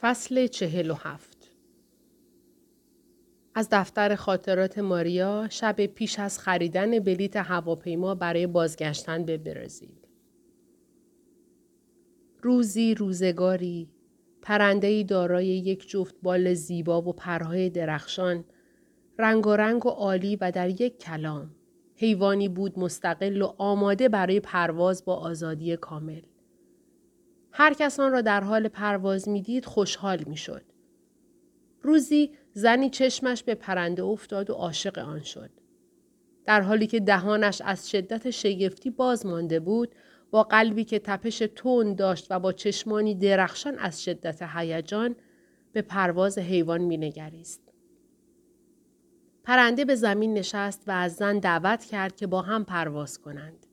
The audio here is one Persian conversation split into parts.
فصل چهل و هفت از دفتر خاطرات ماریا شب پیش از خریدن بلیت هواپیما برای بازگشتن به برزیل. روزی روزگاری پرندهی دارای یک جفت بال زیبا و پرهای درخشان رنگ و رنگ و عالی و در یک کلام حیوانی بود مستقل و آماده برای پرواز با آزادی کامل. هر کسان را در حال پرواز می‌دید خوشحال می‌شد. روزی زنی چشمش به پرنده افتاد و عاشق آن شد. در حالی که دهانش از شدت شگفتی باز مانده بود با قلبی که تپش تون داشت و با چشمانی درخشان از شدت هیجان به پرواز حیوان مینگریست. پرنده به زمین نشست و از زن دعوت کرد که با هم پرواز کنند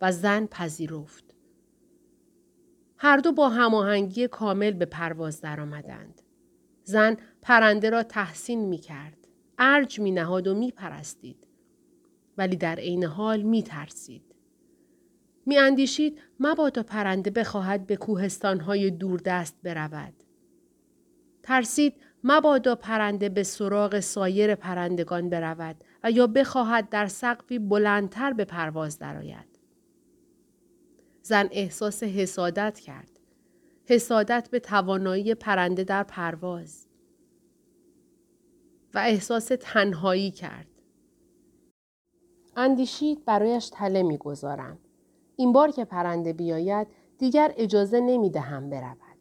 و زن پذیرفت. هر دو با هماهنگی کامل به پرواز درآمدند. زن پرنده را تحسین می کرد. ارج می نهاد و می پرستید. ولی در عین حال می ترسید. می اندیشید مبادا پرنده بخواهد به کوهستانهای دوردست برود. ترسید مبادا پرنده به سراغ سایر پرندگان برود و یا بخواهد در سقفی بلندتر به پرواز درآید. زن احساس حسادت کرد. حسادت به توانایی پرنده در پرواز. و احساس تنهایی کرد. اندیشید برایش تله می‌گذارم. این بار که پرنده بیاید دیگر اجازه نمی دهم برود.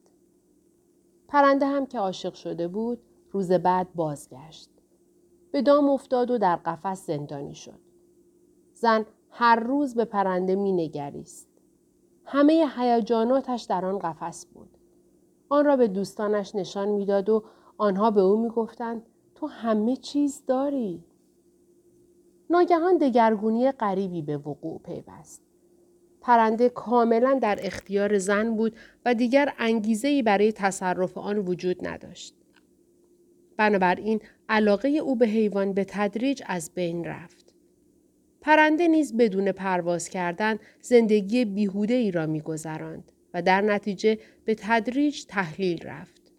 پرنده هم که عاشق شده بود روز بعد بازگشت. به دام افتاد و در قفس زندانی شد. زن هر روز به پرنده می نگریست. همه هیجاناتش در آن قفس بود. آن را به دوستانش نشان می‌داد و آنها به او می‌گفتند تو همه چیز داری. ناگهان دگرگونی غریبی به وقوع پیوست. پرنده کاملا در اختیار زن بود و دیگر انگیزه برای تصرف آن وجود نداشت. بنابراین علاقه او به حیوان به تدریج از بین رفت. پرنده نیز بدون پرواز کردن زندگی بیهوده ای را میگذراند و در نتیجه به تدریج تحلیل رفت.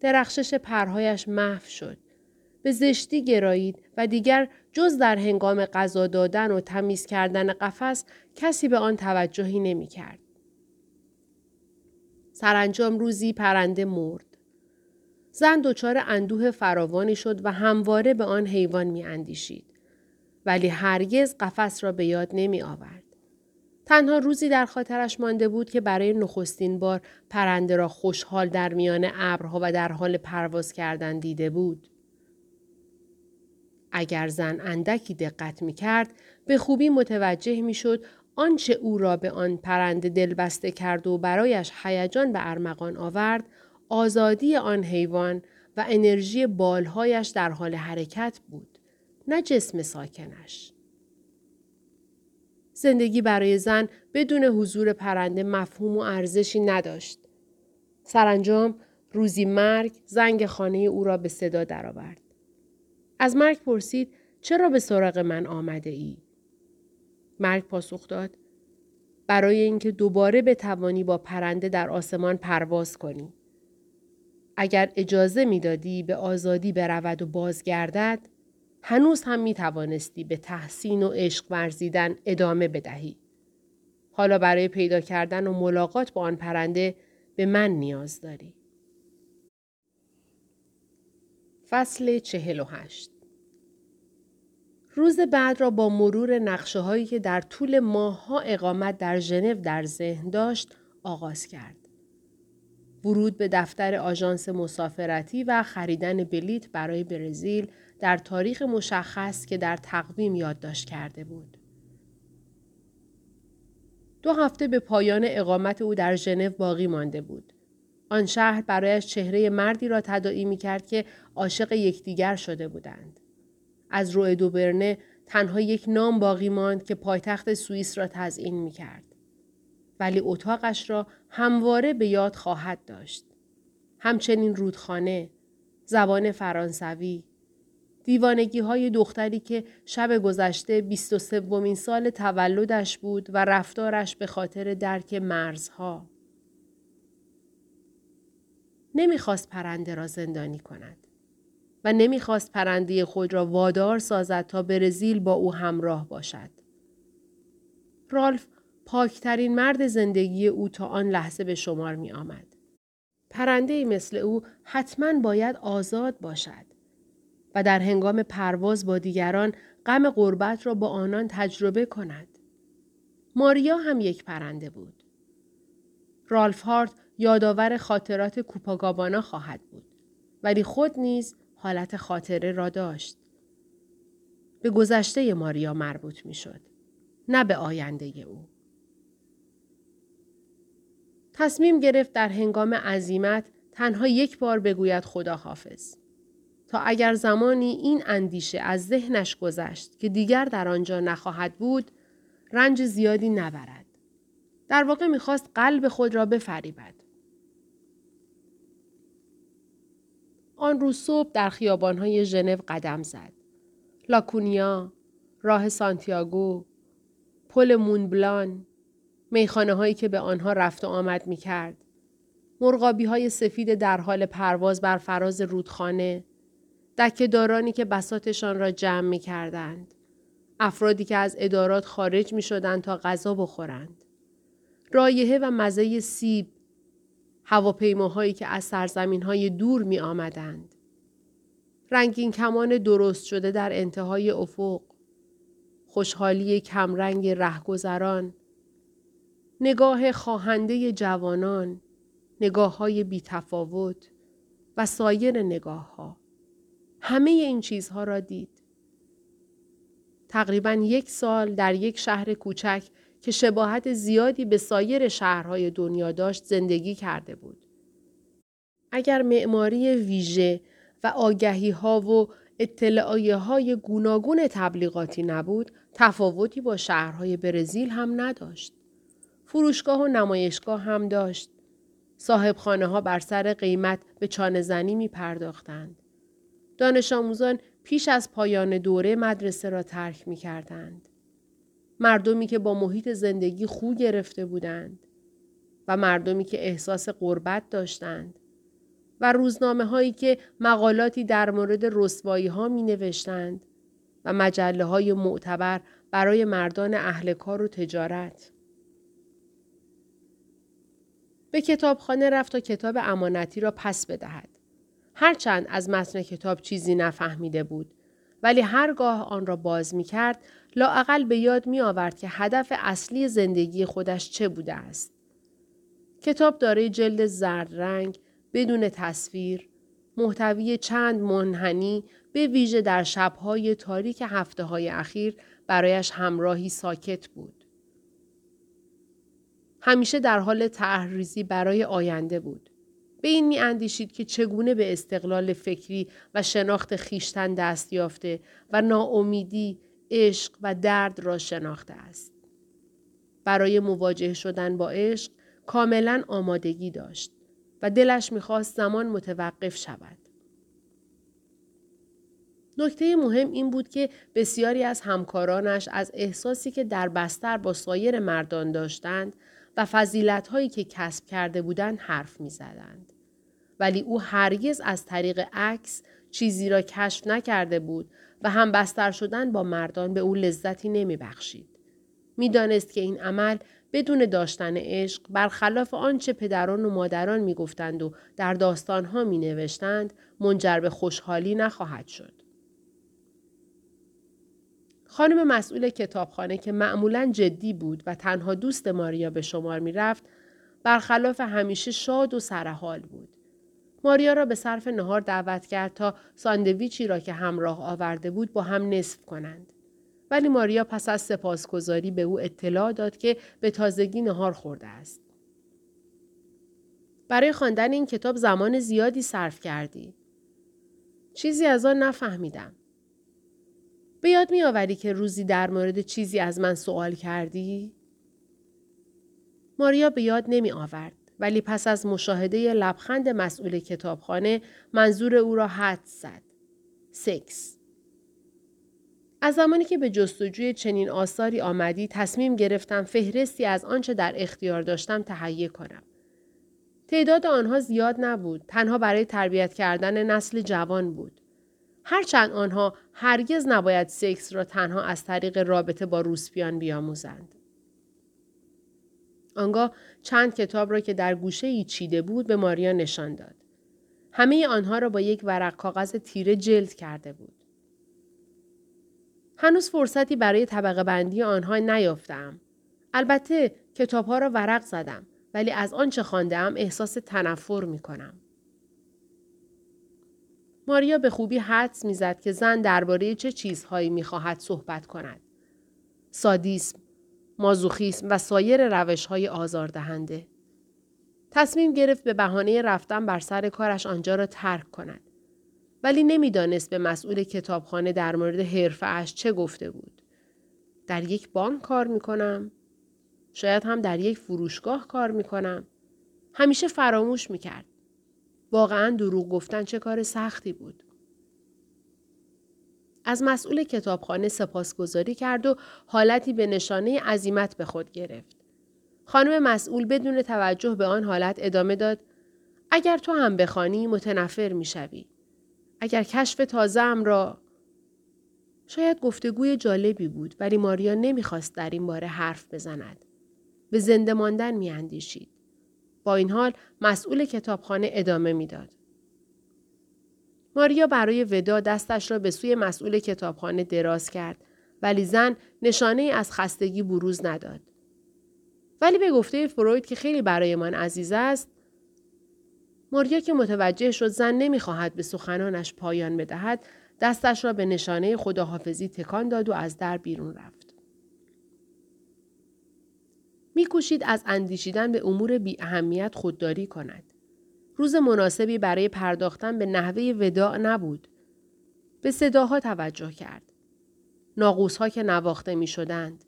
درخشش پرهایش محو شد. به زشتی گرایید و دیگر جز در هنگام غذا دادن و تمیز کردن قفس کسی به آن توجهی نمی کرد. سرانجام روزی پرنده مرد. زن دچار اندوه فراوانی شد و همواره به آن حیوان می اندیشید. ولی هرگز قفس را به یاد نمی آورد. تنها روزی در خاطرش مانده بود که برای نخستین بار پرنده را خوشحال در میان ابرها و در حال پرواز کردن دیده بود. اگر زن اندکی دقت می کرد به خوبی متوجه می شد آنچه او را به آن پرنده دلبسته کرد و برایش هیجان به ارمغان آورد آزادی آن حیوان و انرژی بالهایش در حال حرکت بود. نه جسم ساکنش. زندگی برای زن بدون حضور پرنده مفهوم و ارزشی نداشت. سرانجام روزی مرگ زنگ خانه او را به صدا درآورد. از مرگ پرسید چرا به سراغ من آمده ای؟ مرگ پاسخ داد برای اینکه دوباره بتوانی با پرنده در آسمان پرواز کنی. اگر اجازه می‌دادی به آزادی برود و بازگردد هنوز هم می توانستی به تحسین و عشق ورزیدن ادامه بدهی. حالا برای پیدا کردن و ملاقات با آن پرنده به من نیاز داری. فصل چهل و هشت روز بعد را با مرور نقشه هایی که در طول ماهها اقامت در ژنو در ذهن داشت آغاز کرد. ورود به دفتر آژانس مسافرتی و خریدن بلیت برای برزیل در تاریخ مشخص که در تقویم یادداشت کرده بود. دو هفته به پایان اقامت او در ژنو باقی مانده بود. آن شهر برایش چهره مردی را تداعی می کرد که عاشق یکدیگر شده بودند. از روی دوبرنه تنها یک نام باقی ماند که پایتخت سوئیس را تزئین می کرد. ولی اتاقش را همواره به یاد خواهد داشت. همچنین رودخانه، زبان فرانسوی، دیوانگی های دختری که شب گذشته 23 ومین سال تولدش بود و رفتارش به خاطر درک مرزها. نمی‌خواست پرنده را زندانی کند و نمی‌خواست پرنده خود را وادار سازد تا برزیل با او همراه باشد. رالف پاکترین مرد زندگی او تا آن لحظه به شمار می آمد. پرنده مثل او حتما باید آزاد باشد و در هنگام پرواز با دیگران غم غربت را با آنان تجربه کند. ماریا هم یک پرنده بود. رالف هارت یادآور خاطرات کوپاگابانا خواهد بود. ولی خود نیز حالت خاطره را داشت. به گذشته ماریا مربوط می شد. نه به آینده او. تصمیم گرفت در هنگام عزیمت تنها یک بار بگوید خدا حافظ. تا اگر زمانی این اندیشه از ذهنش گذشت که دیگر در آنجا نخواهد بود رنج زیادی نبرد. در واقع می‌خواست قلب خود را بفریبد. آن روز صبح در خیابانهای ژنو قدم زد. لاکونیا، راه سانتیاگو، پل مونبلان، میخانه هایی که به آنها رفت و آمد می کرد. مرغابی های سفید در حال پرواز بر فراز رودخانه، دکه دارانی که بساتشان را جمع می کردند. افرادی که از ادارات خارج می شدند تا غذا بخورند. رایحه و مزه سیب، هواپیماهایی که از سرزمین های دور می آمدند. رنگین کمان درست شده در انتهای افق. خوشحالی کمرنگ رهگذران. نگاه خواهنده جوانان. نگاه های بی تفاوت و سایر نگاه ها. همه این چیزها را دید. تقریبا یک سال در یک شهر کوچک که شباهت زیادی به سایر شهرهای دنیا داشت زندگی کرده بود. اگر معماری ویژه و آگهی ها و اطلاعیه های گوناگون تبلیغاتی نبود، تفاوتی با شهرهای برزیل هم نداشت. فروشگاه و نمایشگاه هم داشت. صاحب خانه ها بر سر قیمت به چانه زنی می پرداختند. دانش آموزان پیش از پایان دوره مدرسه را ترک می کردند. مردمی که با محیط زندگی خو گرفته بودند و مردمی که احساس قربت داشتند و روزنامه هایی که مقالاتی در مورد رسوایی ها می نوشتند و مجله های معتبر برای مردان اهل کار و تجارت. به کتابخانه رفت تا کتاب امانتی را پس بدهد. هرچند از متن کتاب چیزی نفهمیده بود ولی هرگاه آن را باز می کرد لاعقل به یاد می آورد که هدف اصلی زندگی خودش چه بوده است. کتاب دارای جلد زرد رنگ بدون تصویر محتوی چند منحنی به ویژه در شبهای تاریک هفته های اخیر برایش همراهی ساکت بود. همیشه در حال تحریزی برای آینده بود. به این می اندیشید که چگونه به استقلال فکری و شناخت خیشتن دست یافته و ناامیدی، عشق و درد را شناخته است. برای مواجه شدن با عشق کاملا آمادگی داشت و دلش می‌خواست زمان متوقف شود. نکته مهم این بود که بسیاری از همکارانش از احساسی که در بستر با سایر مردان داشتند و فضیلت هایی که کسب کرده بودند حرف می زدند. ولی او هرگز از طریق عکس چیزی را کشف نکرده بود و هم بستر شدن با مردان به او لذتی نمی بخشید. می دانست که این عمل بدون داشتن عشق برخلاف آنچه پدران و مادران می گفتند و در داستانها می نوشتند منجر به خوشحالی نخواهد شد. خانم مسئول کتابخانه که معمولا جدی بود و تنها دوست ماریا به شمار می رفت برخلاف همیشه شاد و سرحال بود. ماریا را به صرف نهار دعوت کرد تا ساندویچی را که همراه آورده بود با هم نصف کنند. ولی ماریا پس از سپاسگزاری به او اطلاع داد که به تازگی نهار خورده است. برای خواندن این کتاب زمان زیادی صرف کردی. چیزی از آن نفهمیدم. به یاد می آوری که روزی در مورد چیزی از من سوال کردی؟ ماریا به یاد نمی آورد. ولی پس از مشاهده لبخند مسئول کتابخانه منظور او را حد زد. سکس از زمانی که به جستجوی چنین آثاری آمدی تصمیم گرفتم فهرستی از آنچه در اختیار داشتم تهیه کنم. تعداد آنها زیاد نبود. تنها برای تربیت کردن نسل جوان بود. هرچند آنها هرگز نباید سکس را تنها از طریق رابطه با روسپیان بیاموزند. آنگاه چند کتاب را که در گوشه ای چیده بود به ماریا نشان داد. همه آنها را با یک ورق کاغذ تیره جلد کرده بود. هنوز فرصتی برای طبقه بندی آنها نیافتم. البته کتابها را ورق زدم ولی از آنچه خواندهام احساس تنفر می کنم. ماریا به خوبی حدس می‌زد که زن درباره چه چیزهایی می‌خواهد صحبت کند. سادیسم، مازوخیسم و سایر روش های آزاردهنده. تصمیم گرفت به بهانه رفتن بر سر کارش آنجا را ترک کند. ولی نمی‌دانست به مسئول کتابخانه در مورد حرفه چه گفته بود. در یک بانک کار می کنم؟ شاید هم در یک فروشگاه کار می کنم. همیشه فراموش می کرد. واقعا دروغ گفتن چه کار سختی بود. از مسئول کتابخانه سپاسگزاری کرد و حالتی به نشانه عزیمت به خود گرفت. خانم مسئول بدون توجه به آن حالت ادامه داد اگر تو هم بخوانی متنفر می‌شوی. اگر کشف تازه را شاید گفتگوی جالبی بود ولی ماریا نمی‌خواست در این باره حرف بزند. به زنده ماندن میاندیشید. با این حال مسئول کتابخانه ادامه می‌داد. ماریا برای ودا دستش را به سوی مسئول کتابخانه دراز کرد ولی زن نشانه از خستگی بروز نداد. ولی به گفته فروید که خیلی برای من عزیز است ماریا که متوجه شد زن نمی‌خواهد به سخنانش پایان بدهد دستش را به نشانه خداحافظی تکان داد و از در بیرون رفت. میکوشید از اندیشیدن به امور بی اهمیت خودداری کند. روز مناسبی برای پرداختن به نحوه وداع نبود. به صداها توجه کرد. ناقوسها که نواخته می شدند.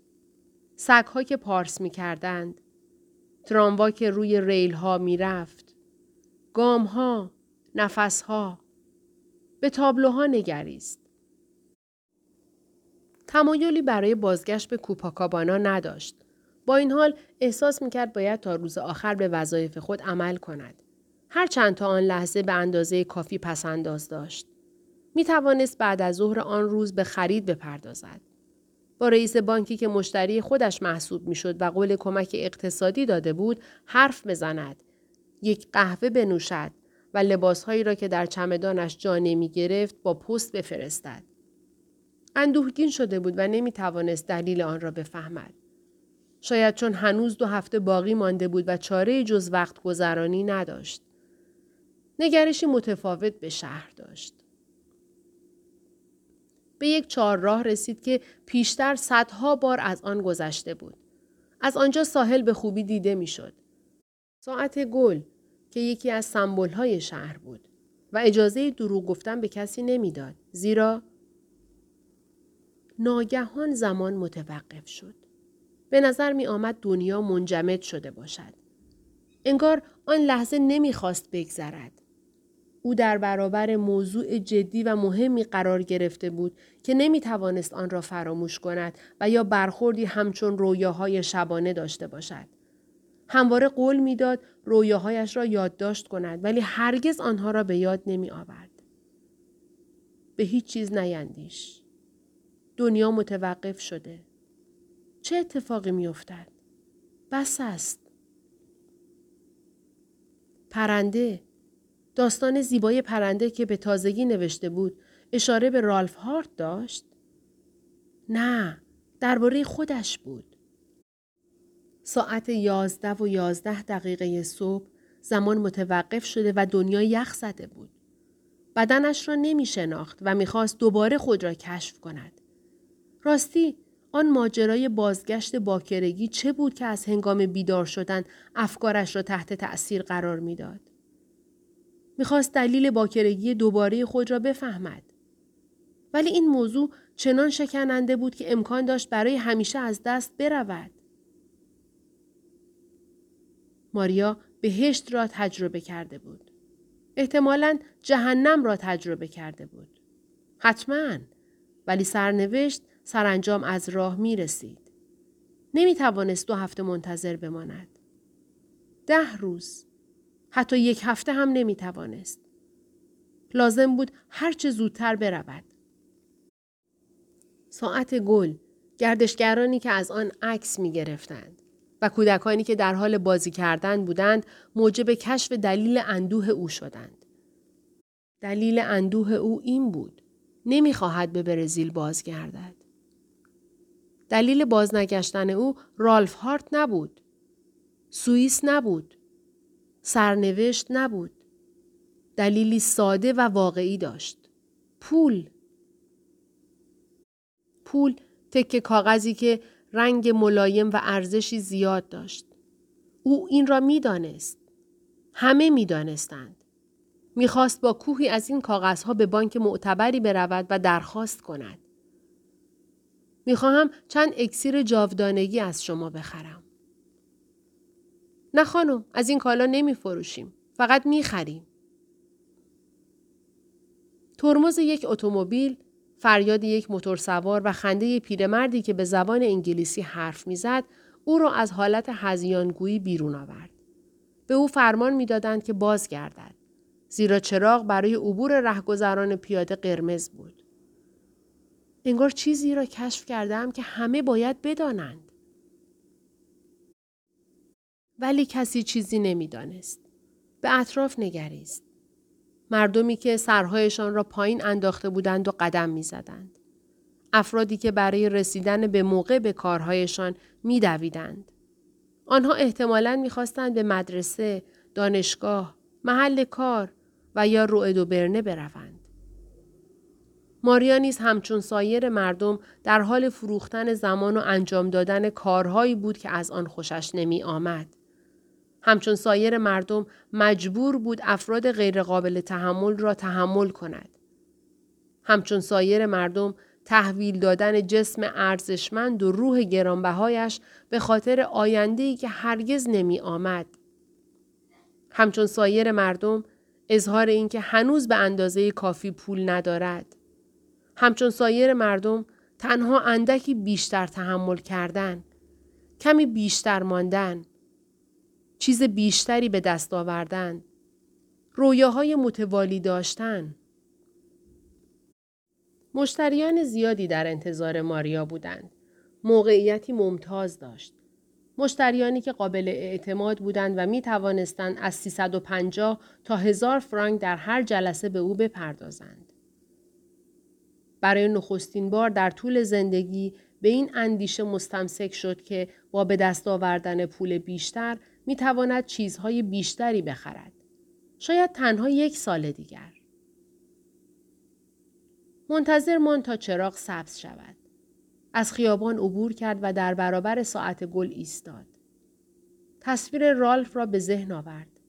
سگها که پارس می کردند. تراموا که روی ریل ها می رفت. گام ها. نفس ها. به تابلوها نگریست. تمایلی برای بازگشت به کوپاکابانا نداشت. با این حال احساس می‌کرد باید تا روز آخر به وظایف خود عمل کند. هر چند تا آن لحظه به اندازه کافی پسنداز داشت. می توانست بعد از ظهر آن روز به خرید بپردازد. با رئیس بانکی که مشتری خودش محسوب می‌شد و قول کمک اقتصادی داده بود حرف بزند. یک قهوه بنوشد و لباسهایی را که در چمدانش جا نمی گرفت با پست بفرستد. اندوهگین شده بود و نمی توانست دلیل آن را بفهمد. شاید چون هنوز دو هفته باقی مانده بود و چاره جز وقت گذرانی نداشت. نگرشی متفاوت به شهر داشت. به یک چهارراه رسید که پیشتر صدها بار از آن گذشته بود. از آنجا ساحل به خوبی دیده می‌شد. ساعت گل که یکی از های شهر بود و اجازه دروغ گفتن به کسی نمی‌داد زیرا ناگهان زمان متوقف شد. به نظر می آمد دنیا منجمد شده باشد. انگار آن لحظه نمی‌خواست بگذرد. او در برابر موضوع جدی و مهمی قرار گرفته بود که نمی توانست آن را فراموش کند و یا برخوردی همچون رویاهای شبانه داشته باشد. همواره قول می‌داد رویاهایش را یادداشت کند ولی هرگز آنها را به یاد نمی آورد. به هیچ چیز نیندیش. دنیا متوقف شده. چه اتفاقی می افتد؟ بس است. پرنده داستان زیبای پرنده که به تازگی نوشته بود اشاره به رالف هارت داشت؟ نه، درباره خودش بود. ساعت یازده و یازده دقیقه صبح زمان متوقف شده و دنیا یخ زده بود. بدنش را نمی شناخت و می‌خواست دوباره خود را کشف کند. راستی آن ماجرای بازگشت باکرگی چه بود که از هنگام بیدار شدن افکارش را تحت تأثیر قرار می‌داد؟ می‌خواست دلیل باکرگی دوباره خود را بفهمد. ولی این موضوع چنان شکننده بود که امکان داشت برای همیشه از دست برود. ماریا بهشت را تجربه کرده بود. احتمالا جهنم را تجربه کرده بود. حتما ولی سرنوشت سرانجام از راه می رسید. نمی توانست دو هفته منتظر بماند. ده روز حتی یک هفته هم نمی توانست. لازم بود هرچه زودتر برود. ساعت گل گردشگرانی که از آن عکس می گرفتند و کودکانی که در حال بازی کردن بودند موجب کشف دلیل اندوه او شدند. دلیل اندوه او این بود. نمی‌خواهد به برزیل بازگردد. دلیل بازنگشتن او رالف هارت نبود. سوئیس نبود. سرنوشت نبود. دلیلی ساده و واقعی داشت. پول. پول تکه کاغذی که رنگ ملایم و ارزشی زیاد داشت. او این را می‌دانست. همه می‌دانستند. می‌خواست با کوهی از این کاغذها به بانک معتبری برود و درخواست کند. می‌خواهم چند اکسیر جاودانگی از شما بخرم. نه خانم از این کالا نمی فروشیم. فقط می خریم. ترمز یک اتومبیل، فریاد یک موتورسوار و خنده پیرمردی که به زبان انگلیسی حرف می‌زد او را از حالت هزیانگویی بیرون آورد. به او فرمان می‌دادند که بازگردد. زیرا چراغ برای عبور رهگذران پیاده قرمز بود. انگار چیزی را کشف کردم که همه باید بدانند. ولی کسی چیزی نمی‌دانست. به اطراف نگریست. مردمی که سرهایشان را پایین انداخته بودند و قدم می‌زدند. افرادی که برای رسیدن به موقع به کارهایشان میدویدند. آنها احتمالاً می‌خواستند به مدرسه، دانشگاه، محل کار و یا روئدو برنه بروند. ماریا نیز همچون سایر مردم در حال فروختن زمان و انجام دادن کارهایی بود که از آن خوشش نمی آمد. همچون سایر مردم مجبور بود افراد غیرقابل تحمل را تحمل کند. همچون سایر مردم تحویل دادن جسم ارزشمند و روح گرانبهایش به خاطر آینده‌ای که هرگز نمی آمد. همچون سایر مردم اظهار اینکه هنوز به اندازه کافی پول ندارد. همچون سایر مردم تنها اندکی بیشتر تحمل کردن. کمی بیشتر ماندن. چیز بیشتری به دست آوردن. رویاهای متوالی داشتن. مشتریان زیادی در انتظار ماریا بودند. موقعیتی ممتاز داشت. مشتریانی که قابل اعتماد بودند و می توانستند از 350 تا 1000 فرانک در هر جلسه به او بپردازند. برای نخستین بار در طول زندگی به این اندیشه مستمسک شد که با به دست آوردن پول بیشتر می تواند چیزهای بیشتری بخرد. شاید تنها یک سال دیگر. منتظر مان تا چراغ سبز شود. از خیابان عبور کرد و در برابر ساعت گل ایستاد. تصویر رالف را به ذهن آورد.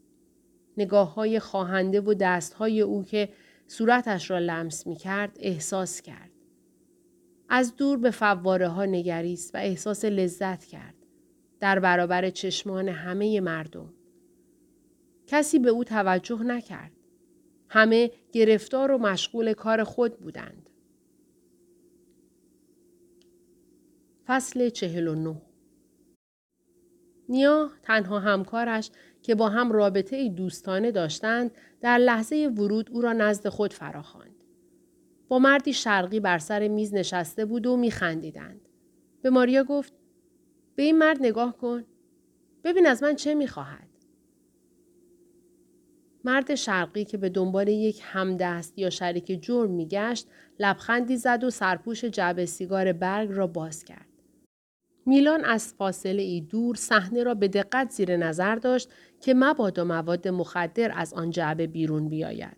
نگاه های خواهنده و دست های او که صورتش را لمس می کرد احساس کرد. از دور به فواره ها نگریست و احساس لذت کرد. در برابر چشمان همه مردم. کسی به او توجه نکرد. همه گرفتار و مشغول کار خود بودند. فصل نو نیا تنها همکارش که با هم رابطه ای دوستانه داشتند در لحظه ورود او را نزد خود فراخواند. با مردی شرقی بر سر میز نشسته بود و میخندیدند. به ماریا گفت به این مرد نگاه کن. ببین از من چه می‌خواهد. مرد شرقی که به دنبال یک همدست یا شریک جرم میگشت لبخندی زد و سرپوش جعبه سیگار برگ را باز کرد. میلان از فاصله ای دور صحنه را به دقت زیر نظر داشت که مبادا مواد مخدر از آن جعبه بیرون بیاید.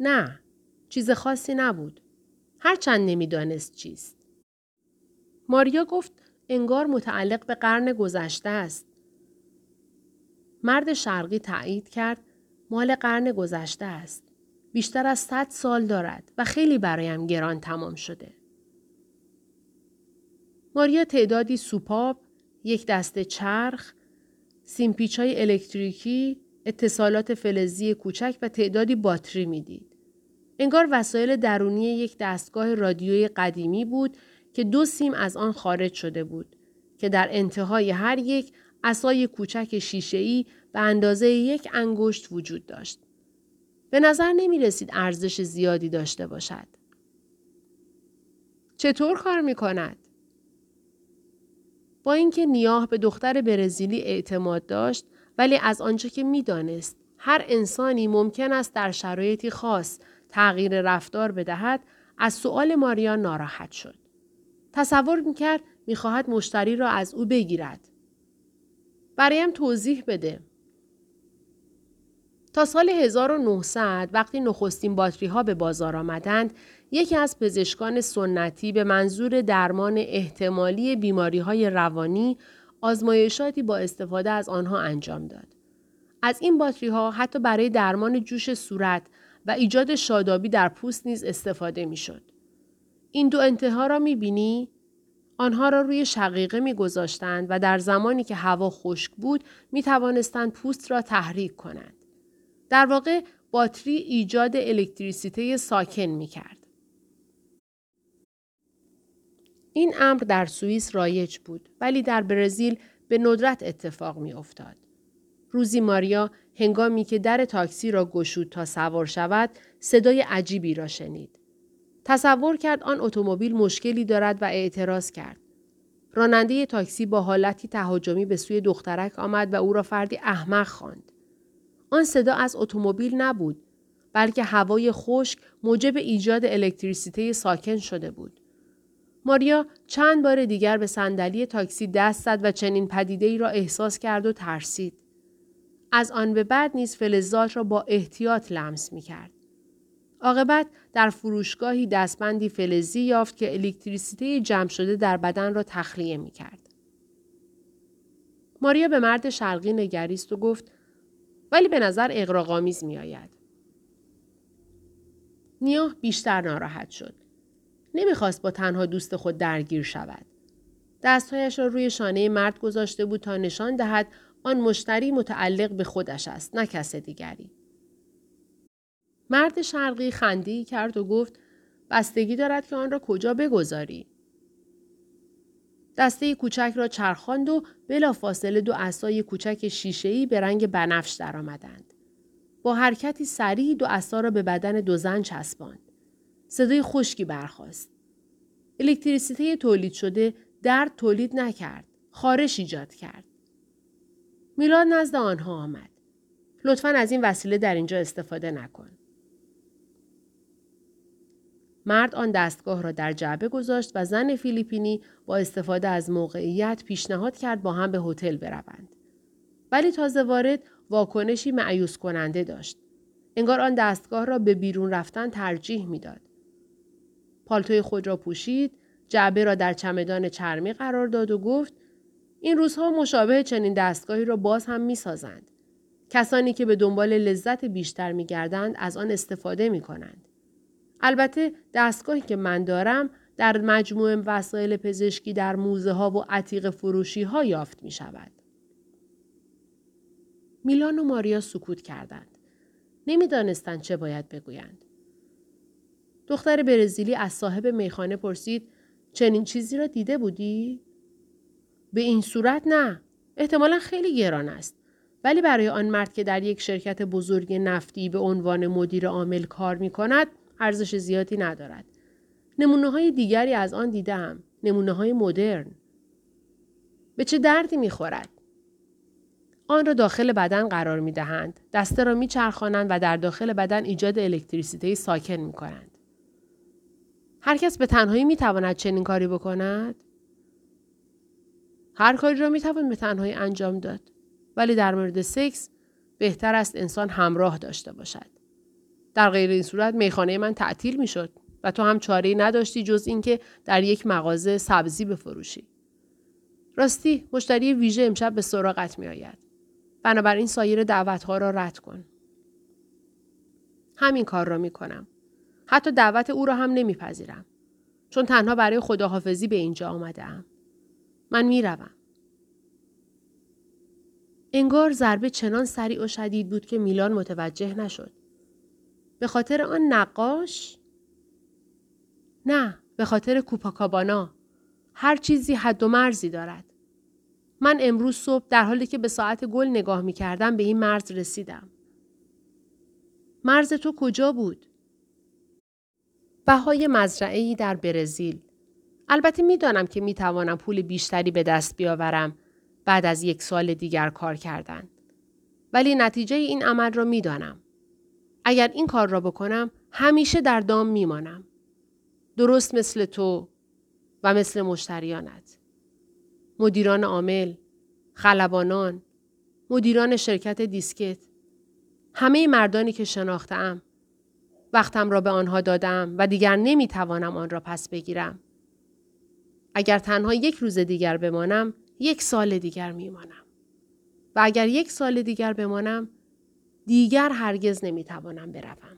نه، چیز خاصی نبود. هرچند نمی‌دانست چیست. ماریا گفت انگار متعلق به قرن گذشته است. مرد شرقی تایید کرد مال قرن گذشته است. بیشتر از صد سال دارد و خیلی برایم گران تمام شده. ماریا تعدادی سوپاپ، یک دسته چرخ، سیمپیچ های الکتریکی، اتصالات فلزی کوچک و تعدادی باتری می‌دید. انگار وسایل درونی یک دستگاه رادیوی قدیمی بود که دو سیم از آن خارج شده بود که در انتهای هر یک اسای کوچک شیشه‌ای به اندازه یک انگشت وجود داشت. به نظر نمی رسید ارزش زیادی داشته باشد. چطور کار می کند؟ با اینکه نیاه به دختر برزیلی اعتماد داشت ولی از آنچه که می‌دانست هر انسانی ممکن است در شرایطی خاص تغییر رفتار بدهد از سؤال ماریا ناراحت شد. تصور می‌کرد می‌خواهد مشتری را از او بگیرد. برایم توضیح بده. تا سال 1900 وقتی نخستین باتری ها به بازار آمدند یکی از پزشکان سنتی به منظور درمان احتمالی بیماری های روانی آزمایشاتی با استفاده از آنها انجام داد. از این باتری ها حتی برای درمان جوش صورت و ایجاد شادابی در پوست نیز استفاده می شد. این دو انتها را می بینی؟ آنها را روی شقیقه می گذاشتند و در زمانی که هوا خشک بود می توانستند پوست را تحریک کنند. در واقع باتری ایجاد الکتریسیته ساکن می کرد. این امر در سوئیس رایج بود ولی در برزیل به ندرت اتفاق می افتاد. روزی ماریا هنگامی که در تاکسی را گشود تا سوار شود صدای عجیبی را شنید. تصور کرد آن اتومبیل مشکلی دارد و اعتراض کرد. راننده تاکسی با حالتی تهاجمی به سوی دخترک آمد و او را فردی احمق خواند. آن صدا از اتومبیل نبود بلکه هوای خشک موجب ایجاد الکتریسیته ساکن شده بود. ماریا چند بار دیگر به صندلی تاکسی دست زد و چنین پدیده ای را احساس کرد و ترسید. از آن به بعد نیز فلزات را با احتیاط لمس می کرد. عاقبت در فروشگاهی دستبندی فلزی یافت که الکتریسیته جمع شده در بدن را تخلیه می کرد. ماریا به مرد شرقی نگریست و گفت ولی به نظر اقراغامیز می آید. نیاه بیشتر ناراحت شد. نمی‌خواست با تنها دوست خود درگیر شود. دستهایش را روی شانه مرد گذاشته بود تا نشان دهد آن مشتری متعلق به خودش است نه کس دیگری. مرد شرقی خندی کرد و گفت بستگی دارد که آن را کجا بگذاری. دسته کوچک را چرخاند و بلا فاصله دو اسای کوچک شیشه‌ای به رنگ بنفش درآمدند. با حرکتی سریع دو اسا را به بدن دو زن چسباند. صدای خشکی برخاست. الکتریسیته تولید شده درد تولید نکرد. خارش ایجاد کرد. میلاد نزد آنها آمد. لطفا از این وسیله در اینجا استفاده نکن. مرد آن دستگاه را در جعبه گذاشت و زن فیلیپینی با استفاده از موقعیت پیشنهاد کرد با هم به هتل بروند. ولی تازه وارد واکنشی معیوس کننده داشت. انگار آن دستگاه را به بیرون رفتن ترجیح می‌داد. پالتوی خود را پوشید، جعبه را در چمدان چرمی قرار داد و گفت این روزها مشابه چنین دستگاهی را باز هم می سازند. کسانی که به دنبال لذت بیشتر می گردند از آن استفاده می کنند. البته دستگاهی که من دارم در مجموع وسایل پزشکی در موزه ها و عتیق فروشی ها یافت می شود. میلان و ماریا سکوت کردند. نمی‌دانستند چه باید بگویند. دختر برزیلی از صاحب میخانه پرسید چنین چیزی را دیده بودی؟ به این صورت نه. احتمالا خیلی گران است. ولی برای آن مرد که در یک شرکت بزرگ نفتی به عنوان مدیر عامل کار می کند ارزش زیادی ندارد. نمونه های دیگری از آن دیدم. نمونه های مدرن. به چه دردی می خورد؟ آن را داخل بدن قرار می دهند. دسته را می چرخانند و در داخل بدن ایجاد الکتریسیته ساکن می کنند. هر کس به تنهایی می تواند چنین کاری بکند؟ هر کاری را می توان به تنهایی انجام داد. ولی در مورد سکس بهتر است انسان همراه داشته باشد. در غیر این صورت میخانه من تعطیل می شد و تو هم چاره نداشتی جز اینکه در یک مغازه سبزی بفروشی. راستی مشتری ویژه امشب به سراغت می آید. بنابراین سایر دعوتها را رد کن. همین کار را می کنم. حتی دعوت او را هم نمیپذیرم. چون تنها برای خداحافظی به اینجا آمده ام. من می‌روم. انگار ضربه چنان سریع و شدید بود که میلان متوجه نشد. به خاطر آن نقاش؟ نه، به خاطر کوپاکابانا. هر چیزی حد و مرزی دارد. من امروز صبح در حالی که به ساعت گل نگاه می کردم به این مرز رسیدم. مرز تو کجا بود؟ بهای مزرعه در برزیل. البته می‌دانم که می توانم پول بیشتری به دست بیاورم بعد از یک سال دیگر کار کردن. ولی نتیجه این عمل را می‌دانم. اگر این کار را بکنم همیشه در دام میمانم. درست مثل تو و مثل مشتریانت. مدیران عامل، خلبانان، مدیران شرکت دیسکت، همه مردانی که شناختم، وقتم را به آنها دادم و دیگر نمی‌توانم آن را پس بگیرم. اگر تنها یک روز دیگر بمانم، یک سال دیگر میمانم. و اگر یک سال دیگر بمانم، دیگر هرگز نمی‌توانم بروم.